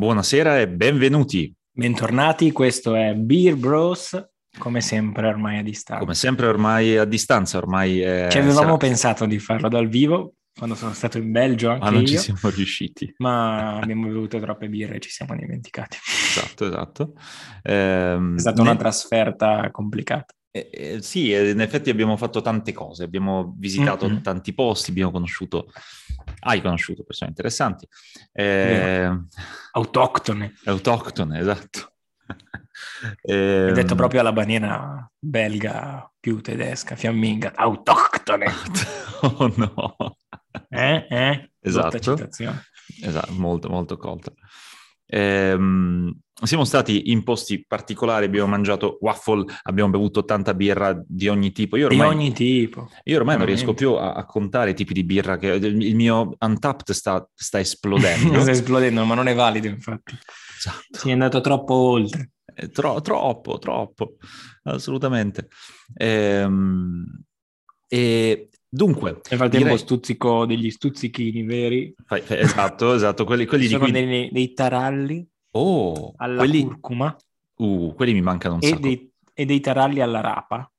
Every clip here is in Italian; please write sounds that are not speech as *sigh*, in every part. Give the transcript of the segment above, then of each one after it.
Buonasera e benvenuti. Bentornati, questo è Beer Bros, come sempre ormai a distanza. Come sempre ormai a distanza, ormai è... Ci avevamo sarà... pensato di farlo dal vivo quando sono stato in Belgio anche Ma non io, ci siamo riusciti. Ma *laughs* abbiamo bevuto troppe birre e ci siamo dimenticati. Esatto, esatto. Eh, è stata una trasferta complicata. Eh, eh, sì, in effetti abbiamo fatto tante cose, abbiamo visitato mm-hmm. tanti posti, abbiamo conosciuto, hai conosciuto persone interessanti. Eh, autoctone. Autoctone, esatto. *laughs* eh, Hai detto proprio alla baniera belga più tedesca, fiamminga, autoctone. *laughs* oh no. Eh, eh? Esatto. Esatto, molto, molto colta. Ehm, siamo stati in posti particolari, abbiamo mangiato waffle, abbiamo bevuto tanta birra di ogni tipo. Io ormai, di ogni tipo. Io ormai non riesco più a, a, contare i tipi di birra, che il mio Untapped sta, sta esplodendo. *laughs* sta esplodendo, ma non è valido infatti. Esatto. Si è andato troppo oltre. Eh, tro- troppo, troppo, assolutamente. Ehm, e Dunque, nel frattempo direi... stuzzico degli stuzzichini veri. Esatto, *laughs* esatto, quelli, quelli Sono di cui... dei, dei, taralli oh, alla quelli... curcuma. Uh, quelli mi mancano un e sacco. Dei, e dei taralli alla rapa.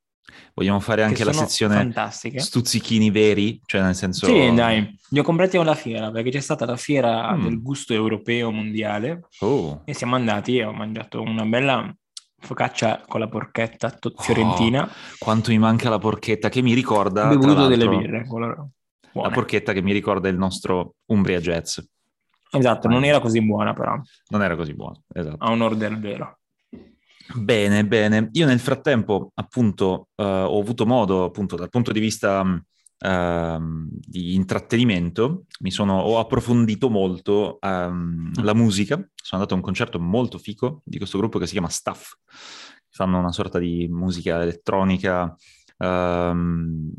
Vogliamo fare anche la sezione fantastiche. stuzzichini veri? Cioè nel senso... Sì, dai. Li ho comprati alla fiera, perché c'è stata la fiera mm. del gusto europeo mondiale. Oh. E siamo andati e ho mangiato una bella focaccia con la porchetta to- fiorentina. Oh, quanto mi manca la porchetta che mi ricorda... Bevuto delle birre. La porchetta che mi ricorda il nostro Umbria Jazz. Esatto, non era così buona però. Non era così buona, esatto. A onore del vero. Bene, bene. Io nel frattempo, appunto, uh, ho avuto modo, appunto, dal punto di vista uh, di intrattenimento, mi sono, ho approfondito molto um, la musica. Sono andato a un concerto molto fico di questo gruppo che si chiama Staff. Fanno una sorta di musica elettronica um,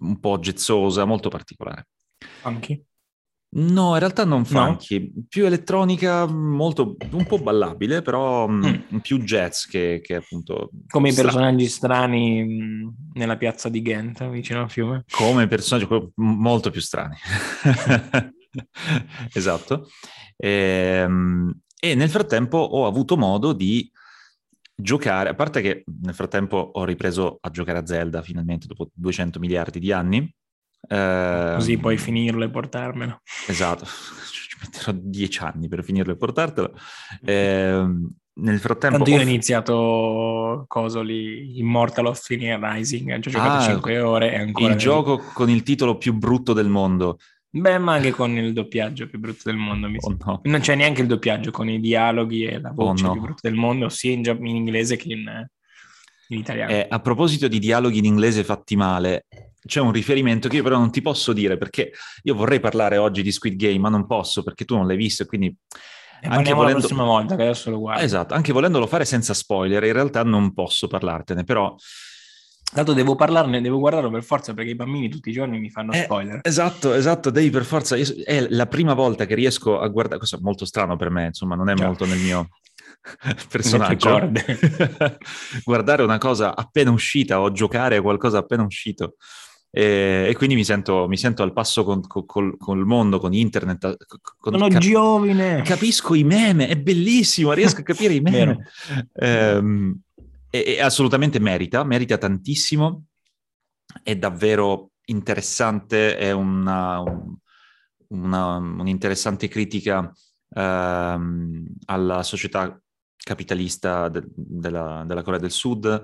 un po' gezzosa, molto particolare. Anche? No, in realtà non funky, no. più elettronica, molto, un po' ballabile, però mm. mm. più jazz che, che appunto... Come i personaggi strani mm, nella piazza di Ghent, vicino al fiume. Come personaggi molto più strani. *laughs* esatto. E, ehm, e nel frattempo ho avuto modo di giocare, a parte che nel frattempo ho ripreso a giocare a Zelda finalmente dopo 200 miliardi di anni. Eh, Così puoi finirlo e portarmelo. Esatto, *laughs* ci metterò 10 anni per finirlo e portartelo. Eh, nel frattempo... Tanto io ho iniziato coso lì, Immortal of Linear Rising, ci ho giocato ah, 5 ore e ancora... Il gioco con il titolo più brutto del mondo. Beh, ma anche con il doppiaggio più brutto del mondo. Mi oh, no. Non c'è neanche il doppiaggio con i dialoghi e la voce oh, no. più brutta del mondo, sia in, in inglese che in, in italiano. Eh, a proposito di dialoghi in inglese fatti male, c'è un riferimento che io però non ti posso dire perché io vorrei parlare oggi di Squid Game, ma non posso perché tu non l'hai visto e quindi... E anche volendo... la prossima volta, che adesso lo guardo. Esatto, anche volendolo fare senza spoiler, in realtà non posso parlartene, però Tanto devo parlarne, devo guardarlo per forza perché i bambini tutti i giorni mi fanno eh, spoiler. Esatto, esatto, devi per forza. È la prima volta che riesco a guardare. Questo è molto strano per me, insomma, non è Ciao. molto nel mio *laughs* personaggio. *laughs* guardare una cosa appena uscita o giocare a qualcosa appena uscito. E, e quindi mi sento, mi sento, al passo con, con, con, il mondo, con internet. Con, Sono cap- giovine. Capisco i meme, è bellissimo, riesco a capire i *laughs* meme. Ehm, e, e assolutamente merita, merita tantissimo, è davvero interessante, è una, una, un'interessante critica ehm, alla società capitalista de, della, della, Corea del Sud.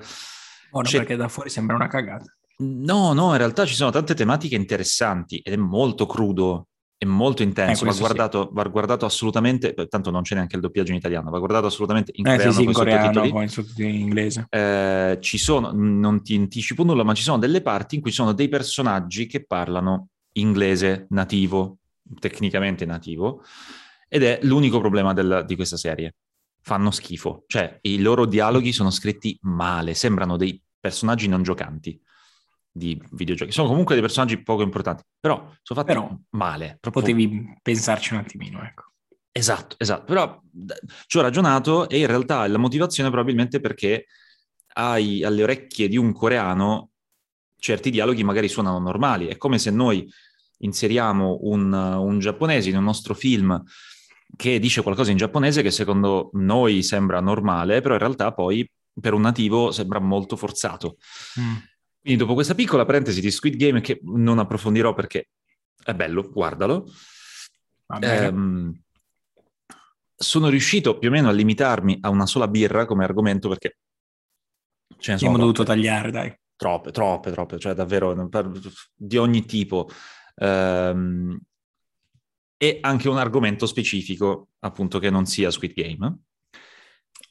Buono, C'è... perché da fuori sembra una cagata. No, no, in realtà ci sono tante tematiche interessanti ed è molto crudo è molto intenso, eh, va, guardato, sì. va, guardato, assolutamente, tanto non c'è neanche il doppiaggio in italiano, va guardato assolutamente in eh, coreano, sì, sì, in coreano poi in sottotitoli in inglese. Eh, ci sono, non ti anticipo nulla, ma ci sono delle parti in cui ci sono dei personaggi che parlano inglese nativo, tecnicamente nativo, ed è l'unico problema del, di questa serie. Fanno schifo, cioè i loro dialoghi sono scritti male, sembrano dei personaggi non giocanti di videogiochi. Sono comunque dei personaggi poco importanti, però sono fatti però, male. Proprio... Potevi pensarci un attimino, ecco. Esatto, esatto. Però ci ho ragionato e in realtà la motivazione probabilmente perché hai alle orecchie di un coreano certi dialoghi magari suonano normali. È come se noi inseriamo un, un giapponese in un nostro film che dice qualcosa in giapponese che secondo noi sembra normale, però in realtà poi per un nativo sembra molto forzato. Mm. Quindi dopo questa piccola parentesi di Squid Game che non approfondirò perché è bello, guardalo. Ehm, sono riuscito più o meno a limitarmi a una sola birra come argomento perché ce ne sono. Abbiamo dovuto tagliare, dai. Troppe, troppe, troppe, cioè davvero di ogni tipo. Ehm, e anche un argomento specifico, appunto, che non sia Squid Game.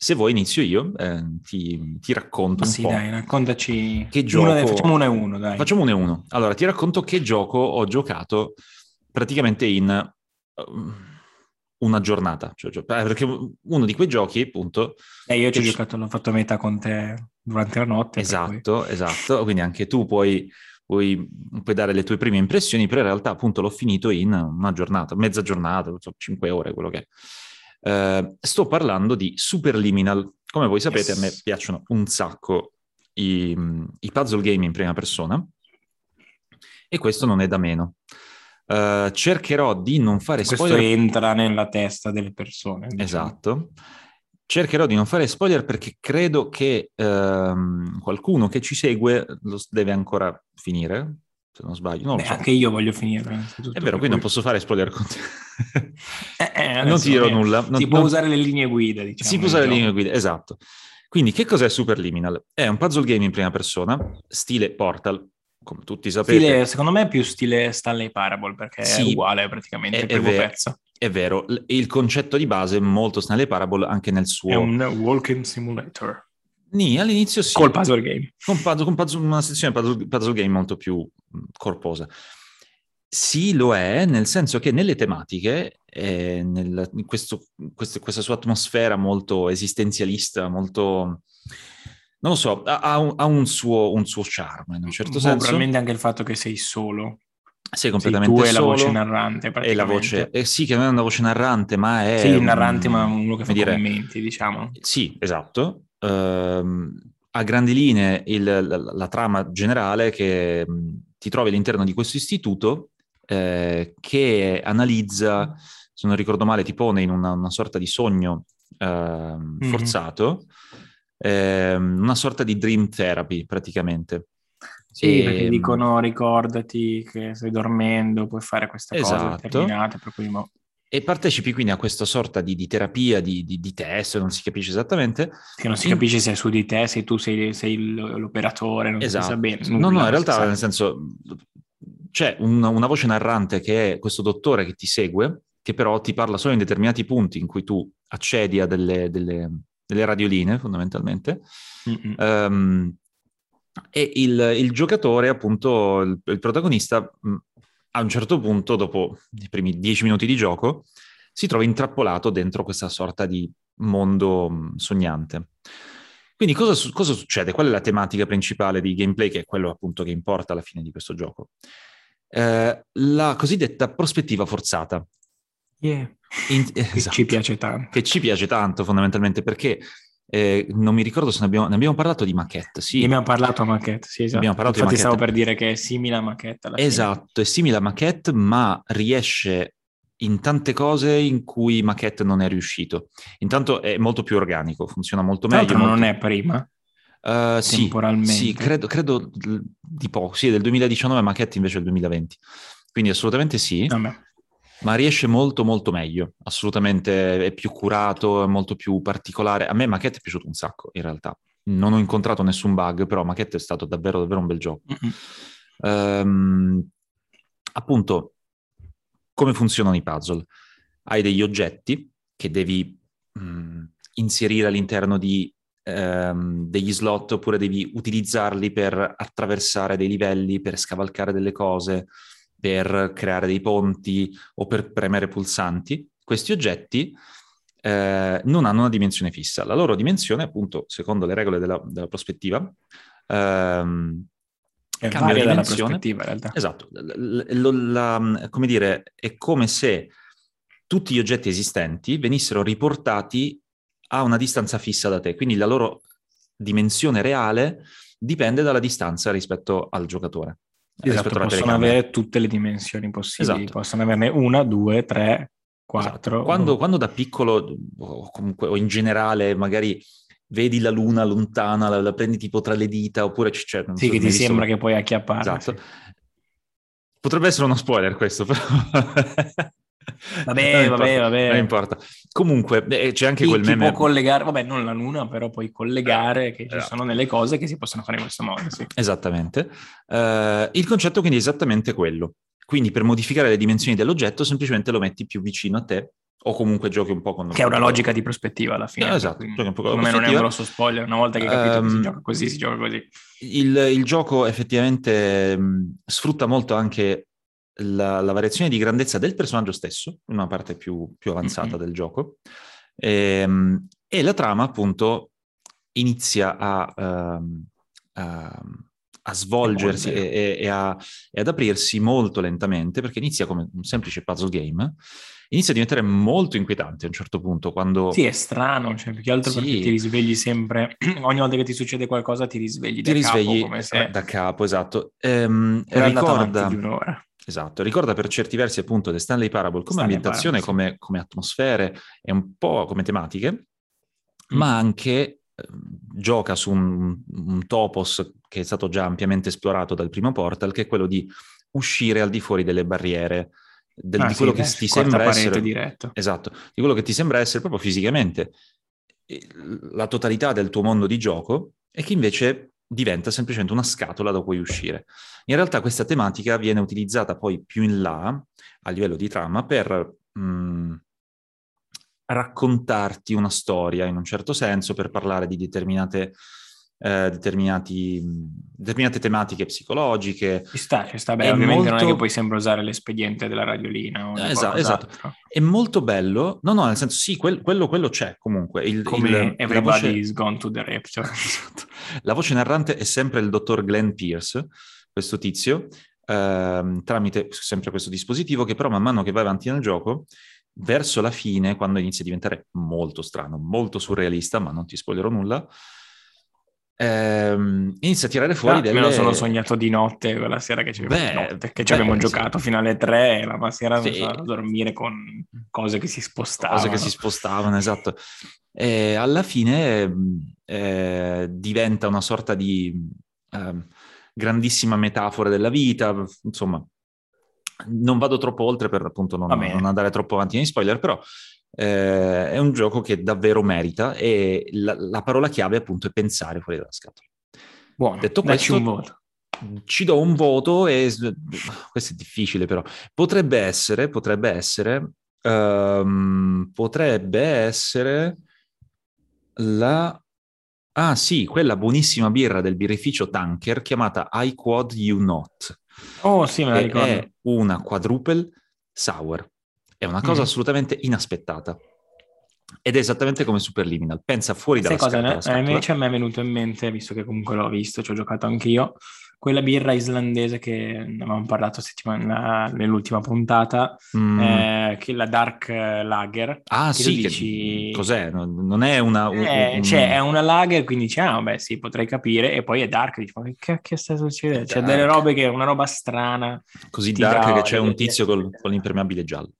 Se vuoi inizio io, eh, ti, ti, racconto sì, dai, raccontaci. Che gioco... Uno, facciamo uno e uno, dai. Facciamo uno e uno. Allora, ti racconto che gioco ho giocato praticamente in uh, una giornata. Cioè, cioè, eh, perché uno di quei giochi, appunto... Eh, io ti ho giocato, l'ho fatto a metà con te durante la notte. Esatto, esatto. Quindi anche tu puoi puoi, puoi, dare le tue prime impressioni, però in realtà appunto l'ho finito in una giornata, mezza giornata, so, cinque ore, quello che è. Uh, sto parlando di Superliminal. Come voi sapete, yes. a me piacciono un sacco i, i, puzzle game in prima persona e questo non è da meno. Uh, cercherò di non fare questo spoiler. Questo entra nella testa delle persone. Diciamo. Esatto. Cercherò di non fare spoiler perché credo che ehm, qualcuno che ci segue lo deve ancora finire, se non sbaglio. Non Beh, so. Anche io voglio finire. È vero, quindi non posso fare spoiler con te. eh, eh, non ti dirò eh, nulla. Non, si può non... usare le linee guida, diciamo. Si può usare le linee guida, esatto. Quindi che cos'è Superliminal? È un puzzle game in prima persona, stile Portal, come tutti sapete. Stile, secondo me è più stile Stanley Parable, perché sì, è uguale praticamente è, il primo è ver- pezzo. È vero, il concetto di base è molto Stanley Parable anche nel suo... È un walking simulator. Nì, all'inizio sì. Col puzzle game. Con, puzzle, con puzzle, una sezione puzzle, puzzle game molto più corposa. Sì, lo è, nel senso che nelle tematiche, eh, nel, in questo, questo, questa sua atmosfera molto esistenzialista, molto... Non lo so, ha, ha un, suo, un, suo, charme in un certo senso. Probabilmente anche il fatto che sei solo. Sei completamente sei tu solo. e la voce narrante, E la voce, eh, sì, che non è una voce narrante, ma è... Sì, il narrante, ma uno che fa dire, commenti, diciamo. Sì, esatto. Uh, a grandi linee il, la, la, trama generale che mh, ti trovi all'interno di questo istituto eh, che analizza, se non ricordo male, ti pone in una, una sorta di sogno uh, mm-hmm. forzato, eh, una sorta di dream therapy praticamente. Sì, e... perché ehm, dicono ricordati che stai dormendo, puoi fare questa esatto. cosa determinata, per cui mo... E partecipi quindi a questa sorta di, di terapia, di, di, di, test, non si capisce esattamente. Che non si in... capisce se è su di te, se tu sei, sei l'operatore, non esatto. si sa bene. No, no, in realtà nel senso c'è una, una voce narrante che è questo dottore che ti segue, che però ti parla solo in determinati punti in cui tu accedi a delle, delle, delle radioline fondamentalmente. Um, e il, il giocatore, appunto, il, il protagonista, mh, a un certo punto, dopo i primi dieci minuti di gioco, si trova intrappolato dentro questa sorta di mondo mh, sognante. Quindi cosa, cosa, succede? Qual è la tematica principale di gameplay, che è quello appunto che importa alla fine di questo gioco? Eh, la cosiddetta prospettiva forzata. Yeah. In, eh, che esatto. ci piace tanto. Che ci piace tanto fondamentalmente perché eh, non mi ricordo se ne abbiamo, ne abbiamo parlato di maquette, sì. Ne abbiamo parlato a maquette, sì, esatto. Abbiamo parlato Infatti stavo per dire che è simile a maquette. Esatto, fine. è simile a maquette, ma riesce in tante cose in cui maquette non è riuscito. Intanto è molto più organico, funziona molto Tra meglio. Molto... non è prima? Uh, sì, sì, credo, credo di poco. Sì, del 2019, maquette invece del 2020. Quindi assolutamente sì. Vabbè ma riesce molto molto meglio, assolutamente è più curato, è molto più particolare. A me Maquette è piaciuto un sacco in realtà, non ho incontrato nessun bug, però Maquette è stato davvero davvero un bel gioco. Um, appunto, come funzionano i puzzle? Hai degli oggetti che devi mh, mm, inserire all'interno di ehm, degli slot oppure devi utilizzarli per attraversare dei livelli, per scavalcare delle cose per creare dei ponti o per premere pulsanti, questi oggetti eh, non hanno una dimensione fissa. La loro dimensione, appunto, secondo le regole della, della prospettiva, ehm, cambia di dimensione. in realtà. Esatto. L- l- la, come dire, è come se tutti gli oggetti esistenti venissero riportati a una distanza fissa da te, quindi la loro dimensione reale dipende dalla distanza rispetto al giocatore. Esatto, possono avere tutte le dimensioni possibili, esatto. possono averne una, due, tre, 4. Esatto. Quando, quando, da piccolo, o comunque o in generale, magari vedi la luna lontana, la, la prendi tipo tra le dita, oppure c'è... Cioè, sì, so che ti visto... sembra che puoi acchiapparla. Esatto. Sì. Potrebbe essere uno spoiler questo, però... *laughs* Vabbè, vabbè, vabbè. Non importa. Comunque, c'è anche chi, quel meme... Chi può collegare, vabbè, non la luna, però puoi collegare eh, che ci esatto. sono delle cose che si possono fare in questo modo, sì. Esattamente. Uh, il concetto quindi è esattamente quello. Quindi per modificare le dimensioni dell'oggetto semplicemente lo metti più vicino a te o comunque giochi un po' con... Che è una logica di prospettiva alla fine. Eh, esatto, giochi un po' con non è un grosso spoiler, una volta che hai capito um, che si ehm, gioca così, si gioca così. Il, il gioco effettivamente mh, sfrutta molto anche la, la, variazione di grandezza del personaggio stesso, una parte più, più avanzata mm-hmm. del gioco, e, ehm, e, la trama appunto inizia a, uh, a, a svolgersi e, e, a, e, ad aprirsi molto lentamente, perché inizia come un semplice puzzle game, inizia a diventare molto inquietante a un certo punto quando... Sì, è strano, cioè più che altro sì. perché ti risvegli sempre, *clears throat* ogni volta che ti succede qualcosa ti risvegli ti da risvegli capo. Come se... da capo, esatto. Ehm, ricorda... Esatto, ricorda per certi versi appunto The Stanley Parable come Stanley ambientazione, Parable, come, come, atmosfere e un po' come tematiche, mm. ma anche eh, gioca su un, un, topos che è stato già ampiamente esplorato dal primo Portal, che è quello di uscire al di fuori delle barriere, del, ah, di quello sì, che ti sembra essere... Diretto. Esatto, di quello che ti sembra essere proprio fisicamente la totalità del tuo mondo di gioco e che invece diventa semplicemente una scatola da cui uscire. In realtà questa tematica viene utilizzata poi più in là, a livello di trama, per mh, mm, raccontarti una storia in un certo senso, per parlare di determinate eh, determinate tematiche psicologiche. Ci sta, ci sta. Beh, è ovviamente molto... non è che puoi sempre usare l'espediente della radiolina. O esatto, esatto. È molto bello. No, no, nel senso, sì, quel, quello, quello, c'è comunque. Il, Come il, Everybody voce... Gone to the Rapture. *laughs* esatto. La voce narrante è sempre il dottor Glenn Pierce, questo tizio, ehm, tramite sempre questo dispositivo che però man mano che vai avanti nel gioco verso la fine, quando inizia a diventare molto strano, molto surrealista, ma non ti spoilerò nulla, ehm, inizia a tirare fuori ah, delle... Me lo sono sognato di notte quella sera che ci abbiamo, giocato fino alle tre la sera sì. a dormire con cose che si spostavano. Cose che si spostavano, esatto. E alla fine eh, diventa una sorta di eh, grandissima metafora della vita, insomma, non vado troppo oltre per appunto non, non andare troppo avanti nei spoiler, però eh, è un gioco che davvero merita e la, la, parola chiave appunto è pensare fuori dalla scatola. Buono, detto questo, un voto. Ci do un voto e questo è difficile però. Potrebbe essere, potrebbe essere, um, potrebbe essere la... Ah sì, quella buonissima birra del birrificio Tanker chiamata I Quad You Not. Oh sì, me la ricordo. È una quadruple sour. È una cosa mm. assolutamente inaspettata. Ed è esattamente come Superliminal, pensa fuori dalla Sai cosa, scatola. Invece a me è venuto in mente, visto che comunque l'ho visto, ci ho giocato anche io, quella birra islandese che avevamo parlato settimana, nell'ultima puntata, mm. eh, che è la Dark Lager. Ah sì, dici... che, cos'è? Non è una... Un, eh, un... Cioè, è una lager, quindi dici, ah, beh sì, potrei capire, e poi è dark, dici, ma che cacchio sta succedendo? C'è delle robe che, una roba strana. Così dark dà... che c'è un tizio col, con l'impermeabile giallo.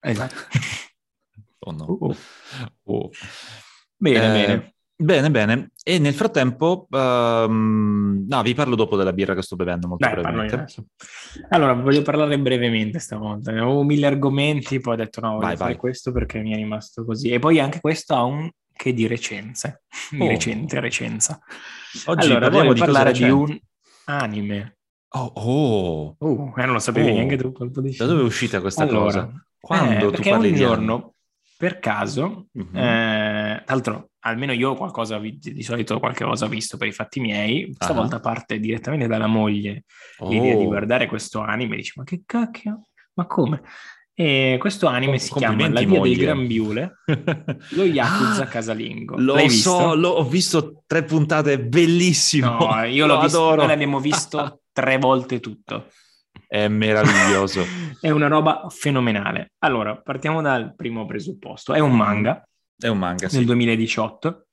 *laughs* Esatto. oh no. Uh. Uh. Bene, eh, bene. Bene, bene. E nel frattempo, um, no, vi parlo dopo della birra che sto bevendo molto Beh, brevemente. Allora, voglio parlare brevemente stavolta. Avevo mille argomenti, poi ho detto no, voglio vai, fare vai. questo perché mi è rimasto così. E poi anche questo ha un che di recenze, *laughs* di oh. recente recenza. Oggi allora, voglio di parlare di un anime. Oh, oh. Uh, eh, non lo sapevi oh. neanche tu. Da dove è uscita questa allora, cosa? Quando eh, tu parli un giorno, per caso, mm-hmm. eh, tra l'altro almeno io qualcosa, di, di solito qualche cosa ho visto per i fatti miei, stavolta uh-huh. parte direttamente dalla moglie oh. l'idea di oh. guardare questo anime, dice ma che cacchio, ma come? E questo anime Com- si chiama La via moglie. del Grambiule, lo *laughs* Yakuza ah, casalingo. Lo L'hai so, visto? Ho visto tre puntate, bellissimo. No, io *laughs* lo l'ho visto, adoro. noi l'abbiamo visto *laughs* tre volte tutto. È meraviglioso. *laughs* è una roba fenomenale. Allora, partiamo dal primo presupposto. È un manga. È un manga, sì. Nel 2018.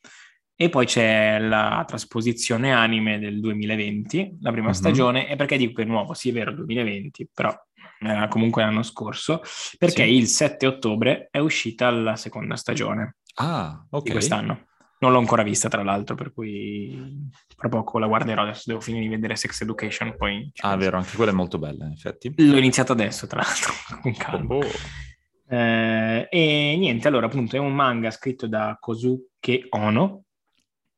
E poi c'è la trasposizione anime del 2020, la prima uh-huh. stagione. E perché dico che è nuovo? Sì, è vero, 2020, però era comunque l'anno scorso, perché sì. il 7 ottobre è uscita la seconda stagione ah, okay. di quest'anno. Non l'ho ancora vista, tra l'altro, per cui tra poco la guarderò. Adesso devo finire di vedere Sex Education. Poi ah, vero, anche quella è molto bella, in effetti. L'ho iniziato adesso, tra l'altro, *laughs* con calma. Oh. Eh, e niente, allora, appunto, è un manga scritto da Kosuke Ono,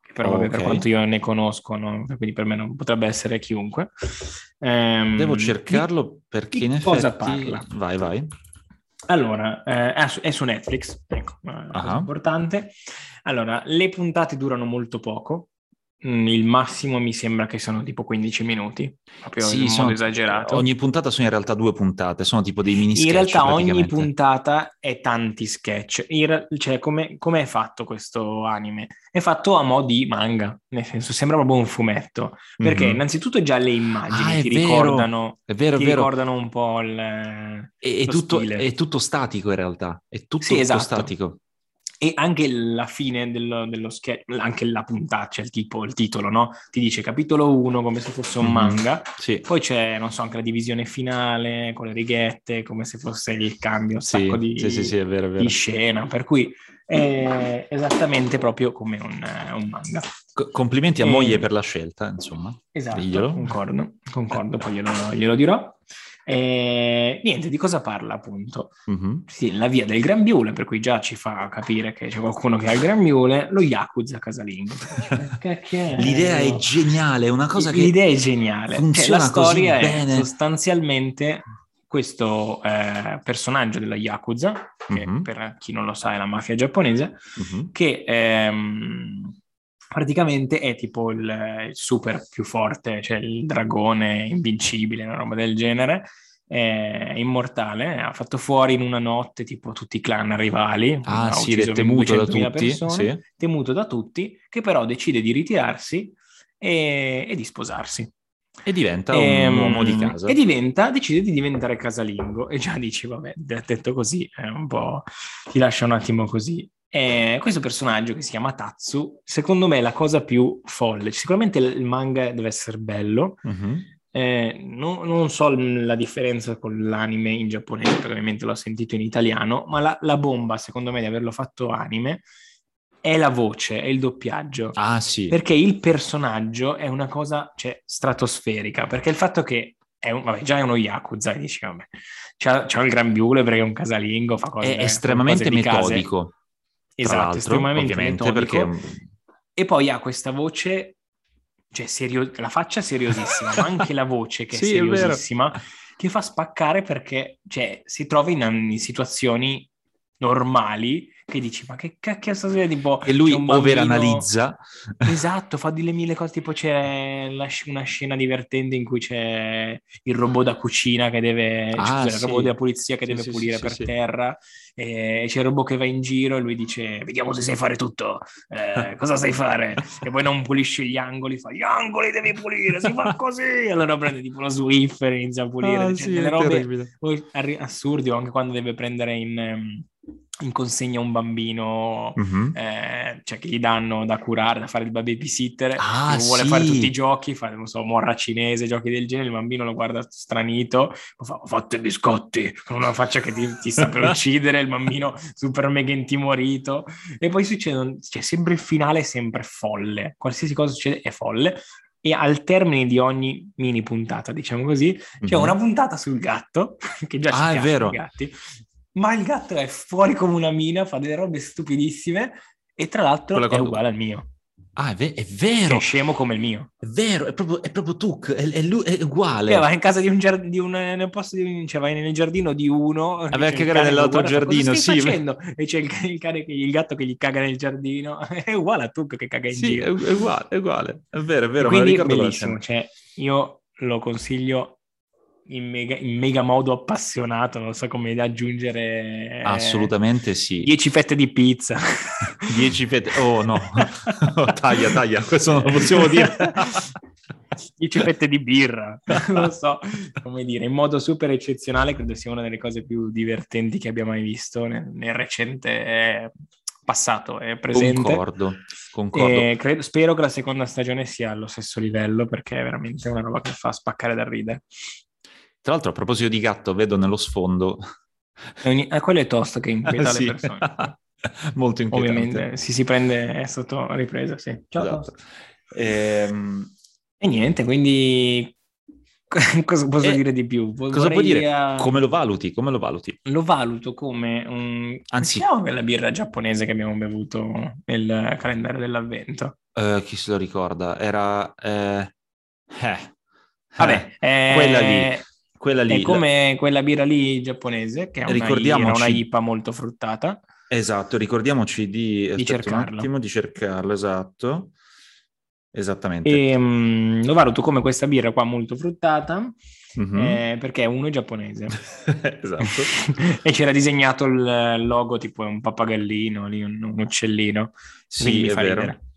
che però, vabbè, okay. per quanto io ne conosco, no? quindi per me non potrebbe essere chiunque. Eh, devo cercarlo di, perché in effetti... Cosa parla? Vai, vai. Allora, eh, è, su, Netflix, ecco, uh-huh. importante. Allora, le puntate durano molto poco, il massimo mi sembra che sono tipo 15 minuti, proprio sì, in sono, modo esagerato. Ogni puntata sono in realtà due puntate, sono tipo dei mini sketch. In realtà ogni puntata è tanti sketch. In, cioè, come, come, è fatto questo anime? È fatto a mo' di manga, nel senso sembra proprio un fumetto. Perché mm-hmm. innanzitutto già le immagini ah, ti vero. ricordano, è vero, ti vero. ricordano un po' il... È, è, tutto, è, tutto, statico in realtà, è tutto, sì, esatto. statico e anche la fine dello, dello sketch, anche la puntata, cioè il, tipo, il titolo, no? Ti dice capitolo 1 come se fosse un mm-hmm. manga, sì. poi c'è, non so, anche la divisione finale con le righette, come se fosse il cambio, un sì, sacco di, sì, sì, è vero, è vero. di scena, per cui è esattamente proprio come un, un manga. C- complimenti a e... moglie per la scelta, insomma. Esatto, Diglielo. concordo, concordo, poi glielo, glielo dirò. E, niente, di cosa parla appunto? Mm-hmm. Sì, la via del Grembiule, per cui già ci fa capire che c'è qualcuno che ha il Grembiule, lo Yakuza casalingo. *laughs* L'idea è geniale, è una cosa che... L'idea è geniale. Cioè, la storia è sostanzialmente questo eh, personaggio della Yakuza, che mm-hmm. per chi non lo sa è la mafia giapponese, mm-hmm. che... Ehm, praticamente è tipo il, il, super più forte, cioè il dragone invincibile, una roba del genere, è immortale, ha fatto fuori in una notte tipo tutti i clan rivali, ah sì, è temuto da tutti, persone, sì. temuto da tutti, che però decide di ritirarsi e, e di sposarsi. E diventa un e, ehm, uomo di casa. E diventa, decide di diventare casalingo. E già dici, vabbè, detto così, è un po'... ti lascia un attimo così. E questo personaggio che si chiama Tatsu, secondo me è la cosa più folle. Sicuramente il manga deve essere bello. Uh-huh. Eh, non, non, so la differenza con l'anime in giapponese, perché ovviamente l'ho sentito in italiano, ma la, la, bomba, secondo me, di averlo fatto anime è la voce, è il doppiaggio. Ah, sì. Perché il personaggio è una cosa, cioè, stratosferica. Perché il fatto che è un, vabbè, già è uno Yakuza, dici, vabbè, c'ha, c'ha il gran biule perché è un casalingo, fa cose È estremamente metodico. Case esatto, estremamente ovviamente perché... E poi ha questa voce, cioè serio... la faccia seriosissima, ma anche la voce che è *laughs* sì, seriosissima, è che fa spaccare perché cioè, si trova in, in situazioni normali che dici ma che cacchio sta succedendo tipo e lui overanalizza esatto fa delle mille cose tipo c'è una scena divertente in cui c'è il robot da cucina che deve ah, cioè, sì. il robot della polizia che sì, deve sì, pulire per terra e c'è il robot che va in giro e lui dice vediamo se sai fare tutto eh, *laughs* cosa sai fare? E poi non pulisce gli angoli fa gli angoli devi pulire si fa così! Allora prende tipo lo Swiffer e inizia a pulire ah, cioè, delle robe assurdi o anche quando deve prendere in ehm, in consegna un bambino, mm-hmm. eh, cioè che gli danno da curare, da fare il babysitter, ah, vuole fare tutti i giochi, fa, non so, morra cinese, giochi del genere, il bambino lo guarda stranito, fa, ho fatto i biscotti, con una faccia che ti, ti sta per *laughs* uccidere, il bambino super mega intimorito, e poi succede, cioè sempre il finale è sempre folle, qualsiasi cosa succede è folle, e al termine di ogni mini puntata, diciamo così, c'è mm-hmm. una puntata sul gatto, *laughs* che già ci ah, è vero. i gatti, ma il gatto è fuori come una mina, fa delle robe stupidissime e tra l'altro Quella è uguale al mio. Ah, è, ve- è vero! È scemo come il mio. È vero, è proprio, è proprio tu, è, è, lui, è uguale. Cioè, vai in casa di un giardino, nel posto di cioè vai nel giardino di uno. Aveva a cagare nell'altro giardino, sì. Facendo? E c'è il, il, cane, il, gatto che gli caga nel giardino. *laughs* È uguale a Tuc che caga in sì, giro. È, uguale, è uguale. È vero, è vero. E quindi, bellissimo. Cioè, io lo consiglio in mega, in mega, modo appassionato, non so come aggiungere... Assolutamente sì. 10 fette di pizza. *laughs* 10 fette... Oh no, *laughs* oh, taglia, taglia, questo non lo possiamo dire. *laughs* 10 fette di birra, non so come dire, in modo super eccezionale, credo sia una delle cose più divertenti che abbia mai visto nel, nel recente passato e presente. Concordo, concordo. E credo, spero che la seconda stagione sia allo stesso livello perché è veramente una roba che fa spaccare da ridere. Tra l'altro, a proposito di gatto, vedo nello sfondo... Ogni... Eh, quello è tosto che *laughs* inquieta ah, sì. le persone. *laughs* Molto inquietante. Ovviamente, si, si prende sotto ripresa, sì. Ciao, esatto. Ehm... E niente, quindi *laughs* cosa posso e dire di più? Vorrei cosa puoi dire? A... Come lo valuti? Come lo valuti? Lo valuto come un... Anzi... quella birra giapponese che abbiamo bevuto nel calendario dell'avvento. Uh, chi se lo ricorda? Era... Eh... eh. Vabbè, eh... quella lì. Quella lì. È come la... quella birra lì giapponese, che è una, una IPA molto fruttata. Esatto, ricordiamoci di, di cercarlo. Un attimo, di cercarlo, esatto. Esattamente. E, um, lo valuto come questa birra qua molto fruttata, mm-hmm. eh, perché uno è giapponese. *laughs* esatto. *laughs* e c'era disegnato il logo tipo un pappagallino, lì, un, un uccellino. Sì, è vero. Ridere.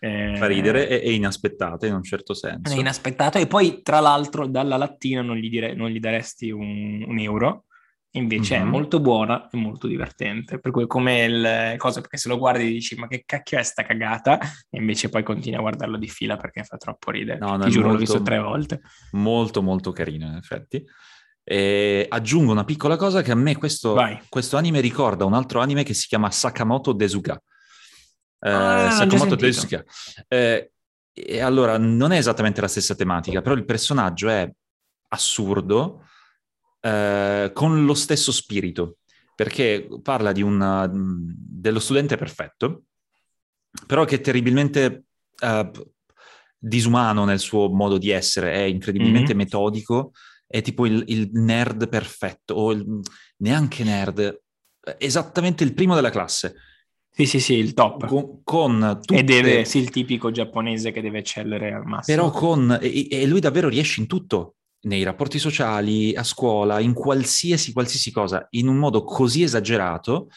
Eh, fa ridere e, e inaspettata in un certo senso. È inaspettato e poi tra l'altro dalla lattina non gli, dire, non gli daresti un, un euro invece mm-hmm. è molto buona e molto divertente. Per cui come il cosa, perché se lo guardi dici ma che cacchio è sta cagata e invece poi continui a guardarlo di fila perché fa troppo ridere. No, Ti giuro, molto, l'ho visto tre volte. Molto molto carino in effetti. E aggiungo una piccola cosa che a me questo, questo anime ricorda un altro anime che si chiama Sakamoto Desuka. Eh, ah, Sakamoto Desuka. Eh, e allora non è esattamente la stessa tematica, però il personaggio è assurdo, eh, con lo stesso spirito, perché parla di una, dello studente perfetto, però che è terribilmente eh, disumano nel suo modo di essere, è incredibilmente mm-hmm. metodico, è tipo il, il nerd perfetto, o il, neanche nerd, esattamente il primo della classe. Sì, sì, sì, il top. Con, con tutte... E deve, sì, il tipico giapponese che deve eccellere al massimo. Però con... E, e lui davvero riesce in tutto nei rapporti sociali, a scuola, in qualsiasi, qualsiasi cosa, in un modo così esagerato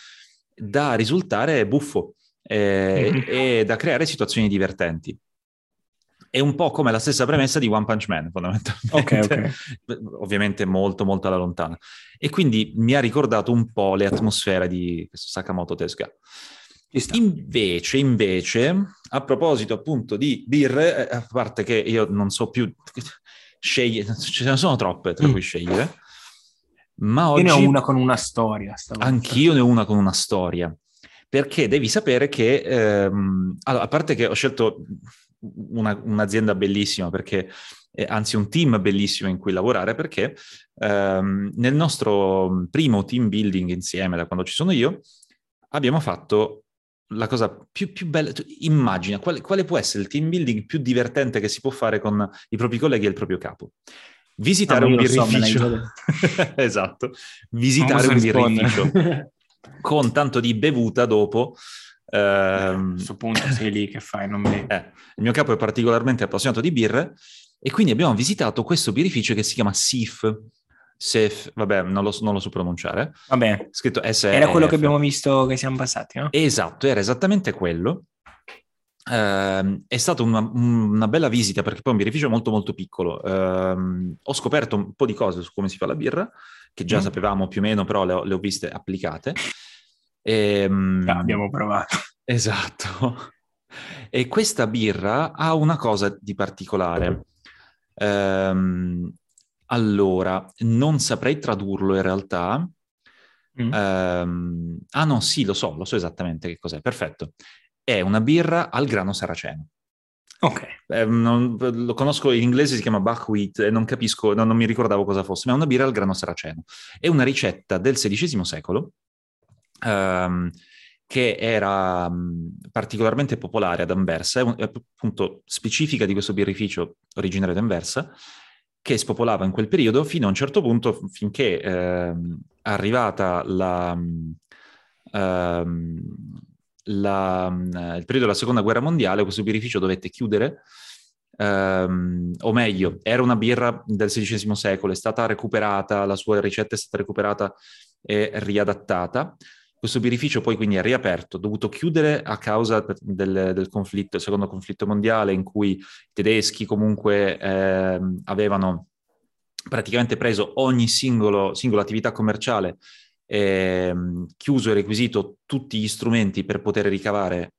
da risultare buffo eh, mm-hmm. e da creare situazioni divertenti. È un po' come la stessa premessa di One Punch Man, fondamentalmente. Okay, okay. *laughs* Ovviamente molto, molto alla lontana. E quindi mi ha ricordato un po' le atmosfere di Sakamoto Tezuka. Invece, invece, a proposito appunto di birre, eh, a parte che io non so più scegliere, ce ne sono troppe tra mm. cui scegliere. Ma oggi... Io ne ho una con una storia. Stavolta. Anch'io ne ho una con una storia. Perché devi sapere che, ehm, allora, a parte che ho scelto una, un'azienda bellissima, perché, eh, anzi un team bellissimo in cui lavorare, perché ehm, nel nostro primo team building insieme, da quando ci sono io, abbiamo fatto la cosa più, più bella, immagina quale, quale, può essere il team building più divertente che si può fare con i propri colleghi e il proprio capo. Visitare ah, un birrificio. So, *laughs* esatto, visitare un birrificio *laughs* con tanto di bevuta dopo. Ehm... A questo punto sei lì che fai, non mi... Eh, il mio capo è particolarmente appassionato di birre e quindi abbiamo visitato questo birrificio che si chiama SIF, Sef, vabbè, non lo, non lo, so pronunciare. Vabbè, scritto S. Era quello che abbiamo visto che siamo passati, no? Esatto, era esattamente quello. Uh, è stata una, una, bella visita perché poi è un birrificio molto molto piccolo. Uh, ho scoperto un po' di cose su come si fa la birra, che già mm. sapevamo più o meno, però le ho, le ho viste applicate. E, um, abbiamo provato. Esatto. E questa birra ha una cosa di particolare. Um, allora, non saprei tradurlo in realtà. Mm. Um, ah no, sì, lo so, lo so esattamente che cos'è. Perfetto. È una birra al grano saraceno. Ok. Eh, non, lo conosco in inglese, si chiama buckwheat e non capisco, no, non mi ricordavo cosa fosse, ma è una birra al grano saraceno. È una ricetta del XVI secolo um, che era um, particolarmente popolare ad Anversa, è, un, è appunto specifica di questo birrificio originario di Anversa, che spopolava in quel periodo fino a un certo punto, finché eh, arrivata la, eh, la, il periodo della seconda guerra mondiale, questo birrificio dovette chiudere, ehm, o meglio, era una birra del XVI secolo, è stata recuperata, la sua ricetta è stata recuperata e riadattata. Questo birrificio poi quindi è riaperto, dovuto chiudere a causa del, del conflitto, il secondo conflitto mondiale, in cui i tedeschi comunque eh, avevano praticamente preso ogni singolo, singola attività commerciale, eh, chiuso e requisito tutti gli strumenti per poter ricavare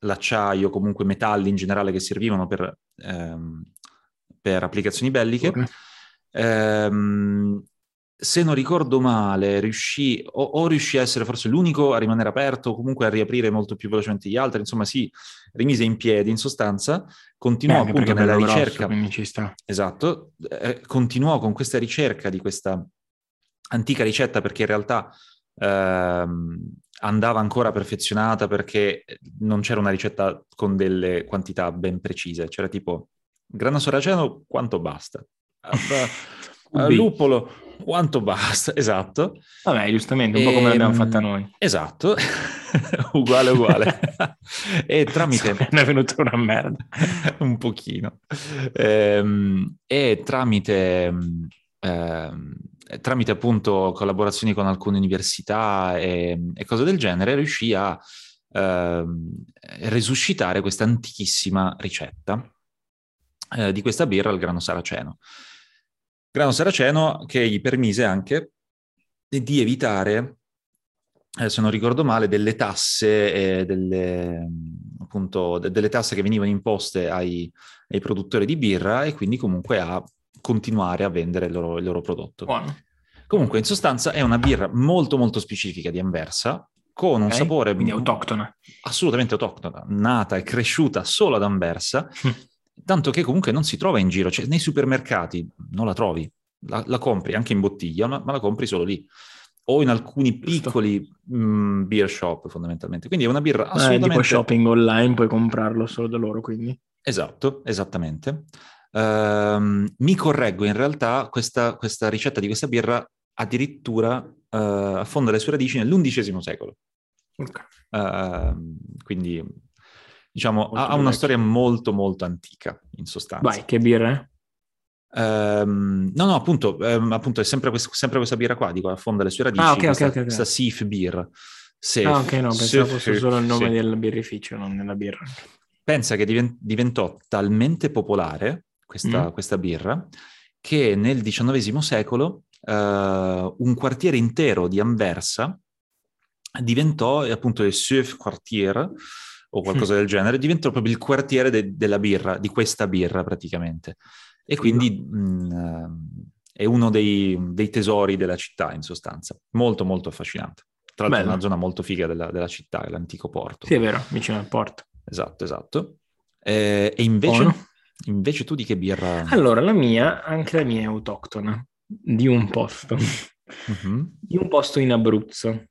l'acciaio, comunque metalli in generale che servivano per, ehm, per applicazioni belliche. Okay ehm, se non ricordo male, riuscì o, o, riuscì a essere forse l'unico a rimanere aperto, o comunque a riaprire molto più velocemente gli altri, insomma si rimise in piedi in sostanza, continuò Beh, appunto nella ricerca. Grosso, esatto, eh, continuò con questa ricerca di questa antica ricetta perché in realtà ehm, andava ancora perfezionata perché non c'era una ricetta con delle quantità ben precise, c'era tipo grano saraceno quanto basta. *laughs* Uh, lupolo quanto basta, *laughs* esatto. Vabbè, giustamente, un e, po' come l'abbiamo fatta noi. Esatto, *laughs* uguale, uguale. *laughs* e tramite... Ne è venuta una merda. un pochino. Ehm, e tramite... Ehm, tramite appunto collaborazioni con alcune università e, e cose del genere, riuscì a eh, resuscitare questa antichissima ricetta eh, di questa birra al grano saraceno. Grano saraceno che gli permise anche di evitare, eh, se non ricordo male, delle tasse, delle, appunto, de- delle tasse che venivano imposte ai, ai, produttori di birra e quindi comunque a continuare a vendere il loro, il loro prodotto. Buono. Comunque, in sostanza, è una birra molto molto specifica di Anversa, con un okay. sapore... Quindi autoctona. Assolutamente autoctona, nata e cresciuta solo ad Anversa, tanto che comunque non si trova in giro, cioè nei supermercati non la trovi, la, la compri anche in bottiglia, ma, ma, la compri solo lì. O in alcuni piccoli mh, mm, beer shop, fondamentalmente. Quindi è una birra assolutamente... Eh, tipo shopping online, puoi comprarlo solo da loro, quindi. Esatto, esattamente. Uh, mi correggo, in realtà questa, questa, ricetta di questa birra addirittura uh, affonda le sue radici nell'undicesimo secolo. Okay. Uh, quindi, diciamo, ha, ha, una storia molto, molto antica, in sostanza. Vai, che birra? Um, no, no, appunto, um, appunto è sempre, quest- sempre, questa birra qua, dico, affonda le sue radici, ah, okay, questa, okay, okay, questa Sif Beer. Safe, ah, ok, no, pensavo fosse solo il nome sì. del birrificio, non della birra. Pensa che divent- diventò talmente popolare questa, mm. questa birra che nel XIX secolo uh, un quartiere intero di Anversa diventò appunto il Surf Quartier o qualcosa del genere, diventò proprio il quartiere de- della birra, di questa birra praticamente. E quindi mh, mm, è uno dei, dei, tesori della città in sostanza, molto molto affascinante. Tra l'altro Bello. è una zona molto figa della, della città, è l'antico porto. Sì, è vero, vicino al porto. Esatto, esatto. Eh, e invece... Oh, Invece tu di che birra? Allora, la mia, anche la mia è autoctona, di un posto. Mm-hmm. Di un posto in Abruzzo.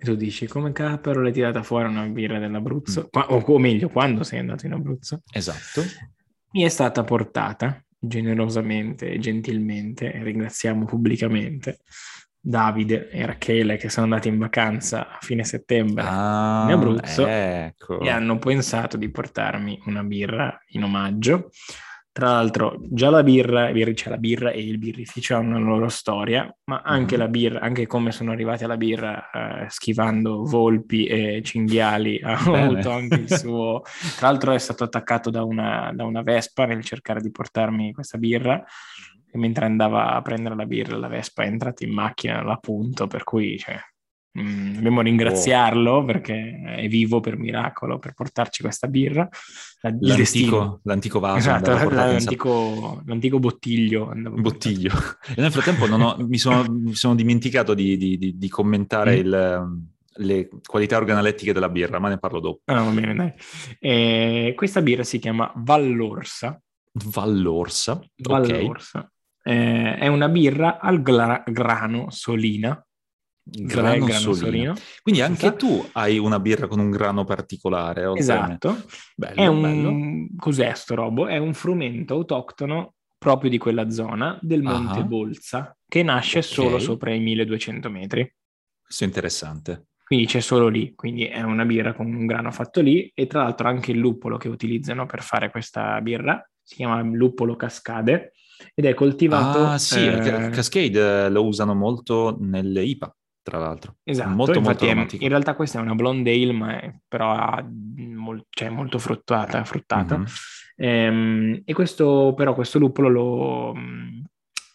E tu dici, come capero l'hai tirata fuori una birra dell'Abruzzo? Mm. O, o meglio, quando sei andato in Abruzzo? Esatto. Mi è stata portata generosamente e gentilmente, e ringraziamo pubblicamente, Davide e Rachele che sono andati in vacanza a fine settembre ah, in Abruzzo ecco. e hanno pensato di portarmi una birra in omaggio. Tra l'altro, già la birra, c'è la birra e il birrificio hanno una loro storia, ma anche mm. la birra, anche come sono arrivati alla birra eh, schivando volpi e cinghiali, ha Bene. avuto anche il *laughs* suo. Tra l'altro, è stato attaccato da una, da una vespa nel cercare di portarmi questa birra e mentre andava a prendere la birra la Vespa è entrata in macchina all'appunto, per cui cioè, mm, dobbiamo ringraziarlo oh. perché è vivo per miracolo per portarci questa birra. L'antico, l'antico, vaso. Esatto, l'antico, l'antico, bottiglio. Bottiglio. E nel frattempo ho, mi, sono, mi, sono, dimenticato di, di, di, di commentare mm. il le qualità organolettiche della birra, ma ne parlo dopo. Ah, va bene, dai. Eh, questa birra si chiama Vallorsa. Vallorsa. Vallorsa. Okay. Eh, è una birra al gra- grano solina. Grano, grano solino. solino. Quindi anche tu hai una birra con un grano particolare. Esatto. Bello, è un... Bello. Cos'è sto robo? È un frumento autoctono proprio di quella zona del Monte uh-huh. Bolza che nasce okay. solo sopra i 1200 metri. Questo è interessante. Quindi c'è solo lì, quindi è una birra con un grano fatto lì e tra l'altro anche il luppolo che utilizzano per fare questa birra si chiama luppolo cascade ed è coltivato... Ah sì, eh... Cascade lo usano molto nelle IPA, tra l'altro. Esatto, molto, molto è, in realtà questa è una blonde ale, ma è, però mol, cioè, molto fruttata, fruttata. Mm-hmm. Ehm, e questo, però questo luppolo lo,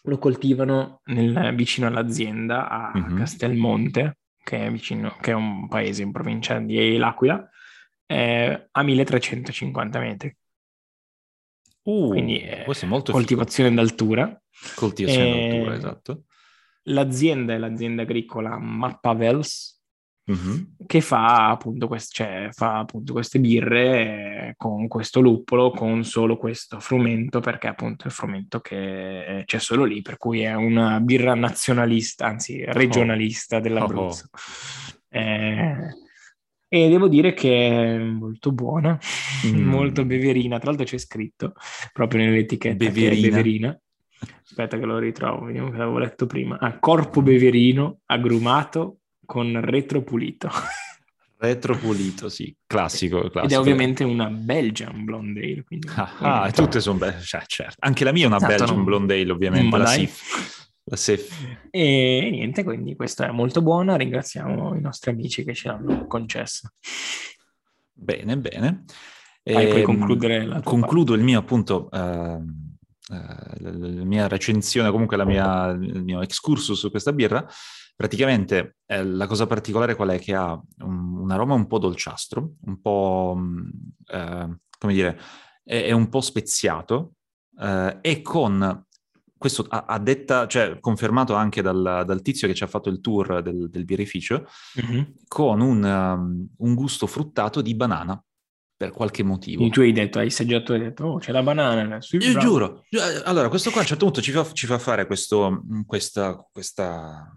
lo coltivano nel, vicino all'azienda a mm-hmm. Castelmonte, che è, vicino, che è un paese in provincia di L'Aquila, eh, a 1350 metri. Uh, Quindi è coltivazione figo. d'altura. Coltivazione e... d'altura, esatto. L'azienda è l'azienda agricola Mappavels, Mm-hmm. che fa appunto, quest- cioè, fa appunto, queste birre con questo luppolo, con solo questo frumento, perché appunto è il frumento che c'è solo lì, per cui è una birra nazionalista, anzi regionalista oh. dell'Abruzzo. Oh. Eh, e devo dire che è molto buona, *laughs* mm. molto beverina, tra l'altro c'è scritto proprio nell'etichetta beverina. beverina. Aspetta che lo ritrovo, vediamo che l'avevo letto prima. Ah, corpo beverino, agrumato, con retropulito. *laughs* Retropulito, sì, classico, classico. Ed è ovviamente una Belgian Blonde Ale. Quindi... Ah, ah tutte sono belle, cioè, certo. Anche la mia è una esatto, Belgian non... Blonde Ale, ovviamente, la SIF. La SIF. E niente, quindi questa è molto buona, ringraziamo i nostri amici che ce l'hanno concessa. Bene, bene. Vai, e, puoi ehm, concludere la Concludo parte. il mio appunto... Uh, Uh, la, la, mia recensione, comunque la mia, il mio excursus su questa birra, Praticamente eh, la cosa particolare qual è? Che ha un, un aroma un po' dolciastro, un po', mm, eh, come dire, è, è, un po' speziato eh, e con questo a, a, detta, cioè confermato anche dal, dal, tizio che ci ha fatto il tour del, del birrificio, mm-hmm. con un, um, un gusto fruttato di banana per qualche motivo. Quindi tu hai detto, hai assaggiato e hai detto, oh, c'è la banana. Io bravo. giuro. Allora, questo qua a un certo punto ci fa, ci fa fare questo, questa, questa,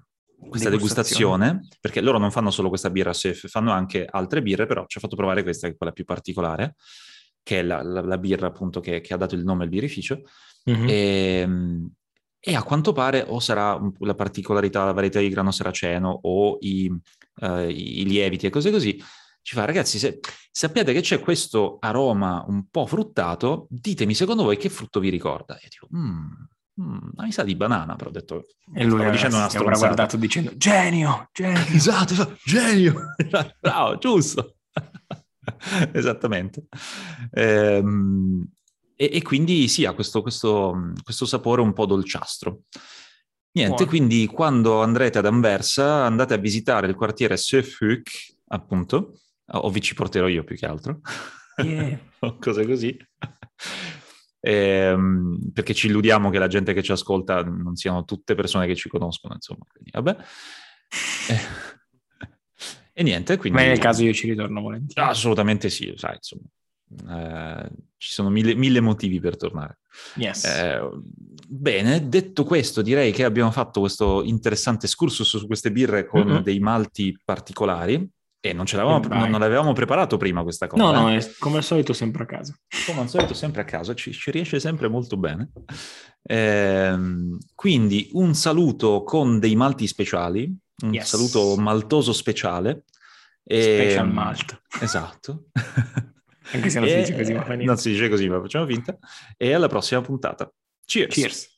questa degustazione. degustazione. perché loro non fanno solo questa birra Sef, fanno anche altre birre, però ci ha fatto provare questa, che è quella più particolare, che è la, la, la birra appunto che, che, ha dato il nome al birrificio. Mm-hmm. E, e, a quanto pare o sarà la particolarità, la varietà di grano saraceno o i, uh, i lieviti e cose così, ci fa ragazzi, se sappiate che c'è questo aroma un po' fruttato, ditemi secondo voi che frutto vi ricorda. E io dico, mmm, Mm, mi sa di banana, però ho detto... E lui stavo dicendo una stronzata. guardato dicendo, genio, genio. *laughs* Esatto, genio. *laughs* Bravo, giusto. *laughs* Esattamente. Ehm, e, e, quindi sì, ha questo, questo, questo, sapore un po' dolciastro. Niente, Buono. quindi quando andrete ad Anversa andate a visitare il quartiere Sefuk, appunto, o vi ci porterò io più che altro, yeah. *laughs* cose così. Ehm, perché ci illudiamo che la gente che ci ascolta non siano tutte persone che ci conoscono, insomma. Quindi, vabbè. Eh, *laughs* e niente, quindi... Ma nel caso io ci ritorno volentieri. Assolutamente sì, sai, insomma. Eh, ci sono mille, mille, motivi per tornare. Yes. Eh, bene, detto questo, direi che abbiamo fatto questo interessante excursus su queste birre con mm-hmm. dei malti particolari. E non, ce l'avevamo, non, non l'avevamo preparato prima questa cosa. No, no, è come al solito sempre a caso. Come al solito sempre a caso, ci, ci riesce sempre molto bene. Ehm, quindi un saluto con dei malti speciali, un yes. saluto maltoso speciale. Special malt. Esatto. Anche se non e, si dice così, *laughs* ma Non si dice così, ma facciamo finta. E alla prossima puntata. Cheers! Cheers!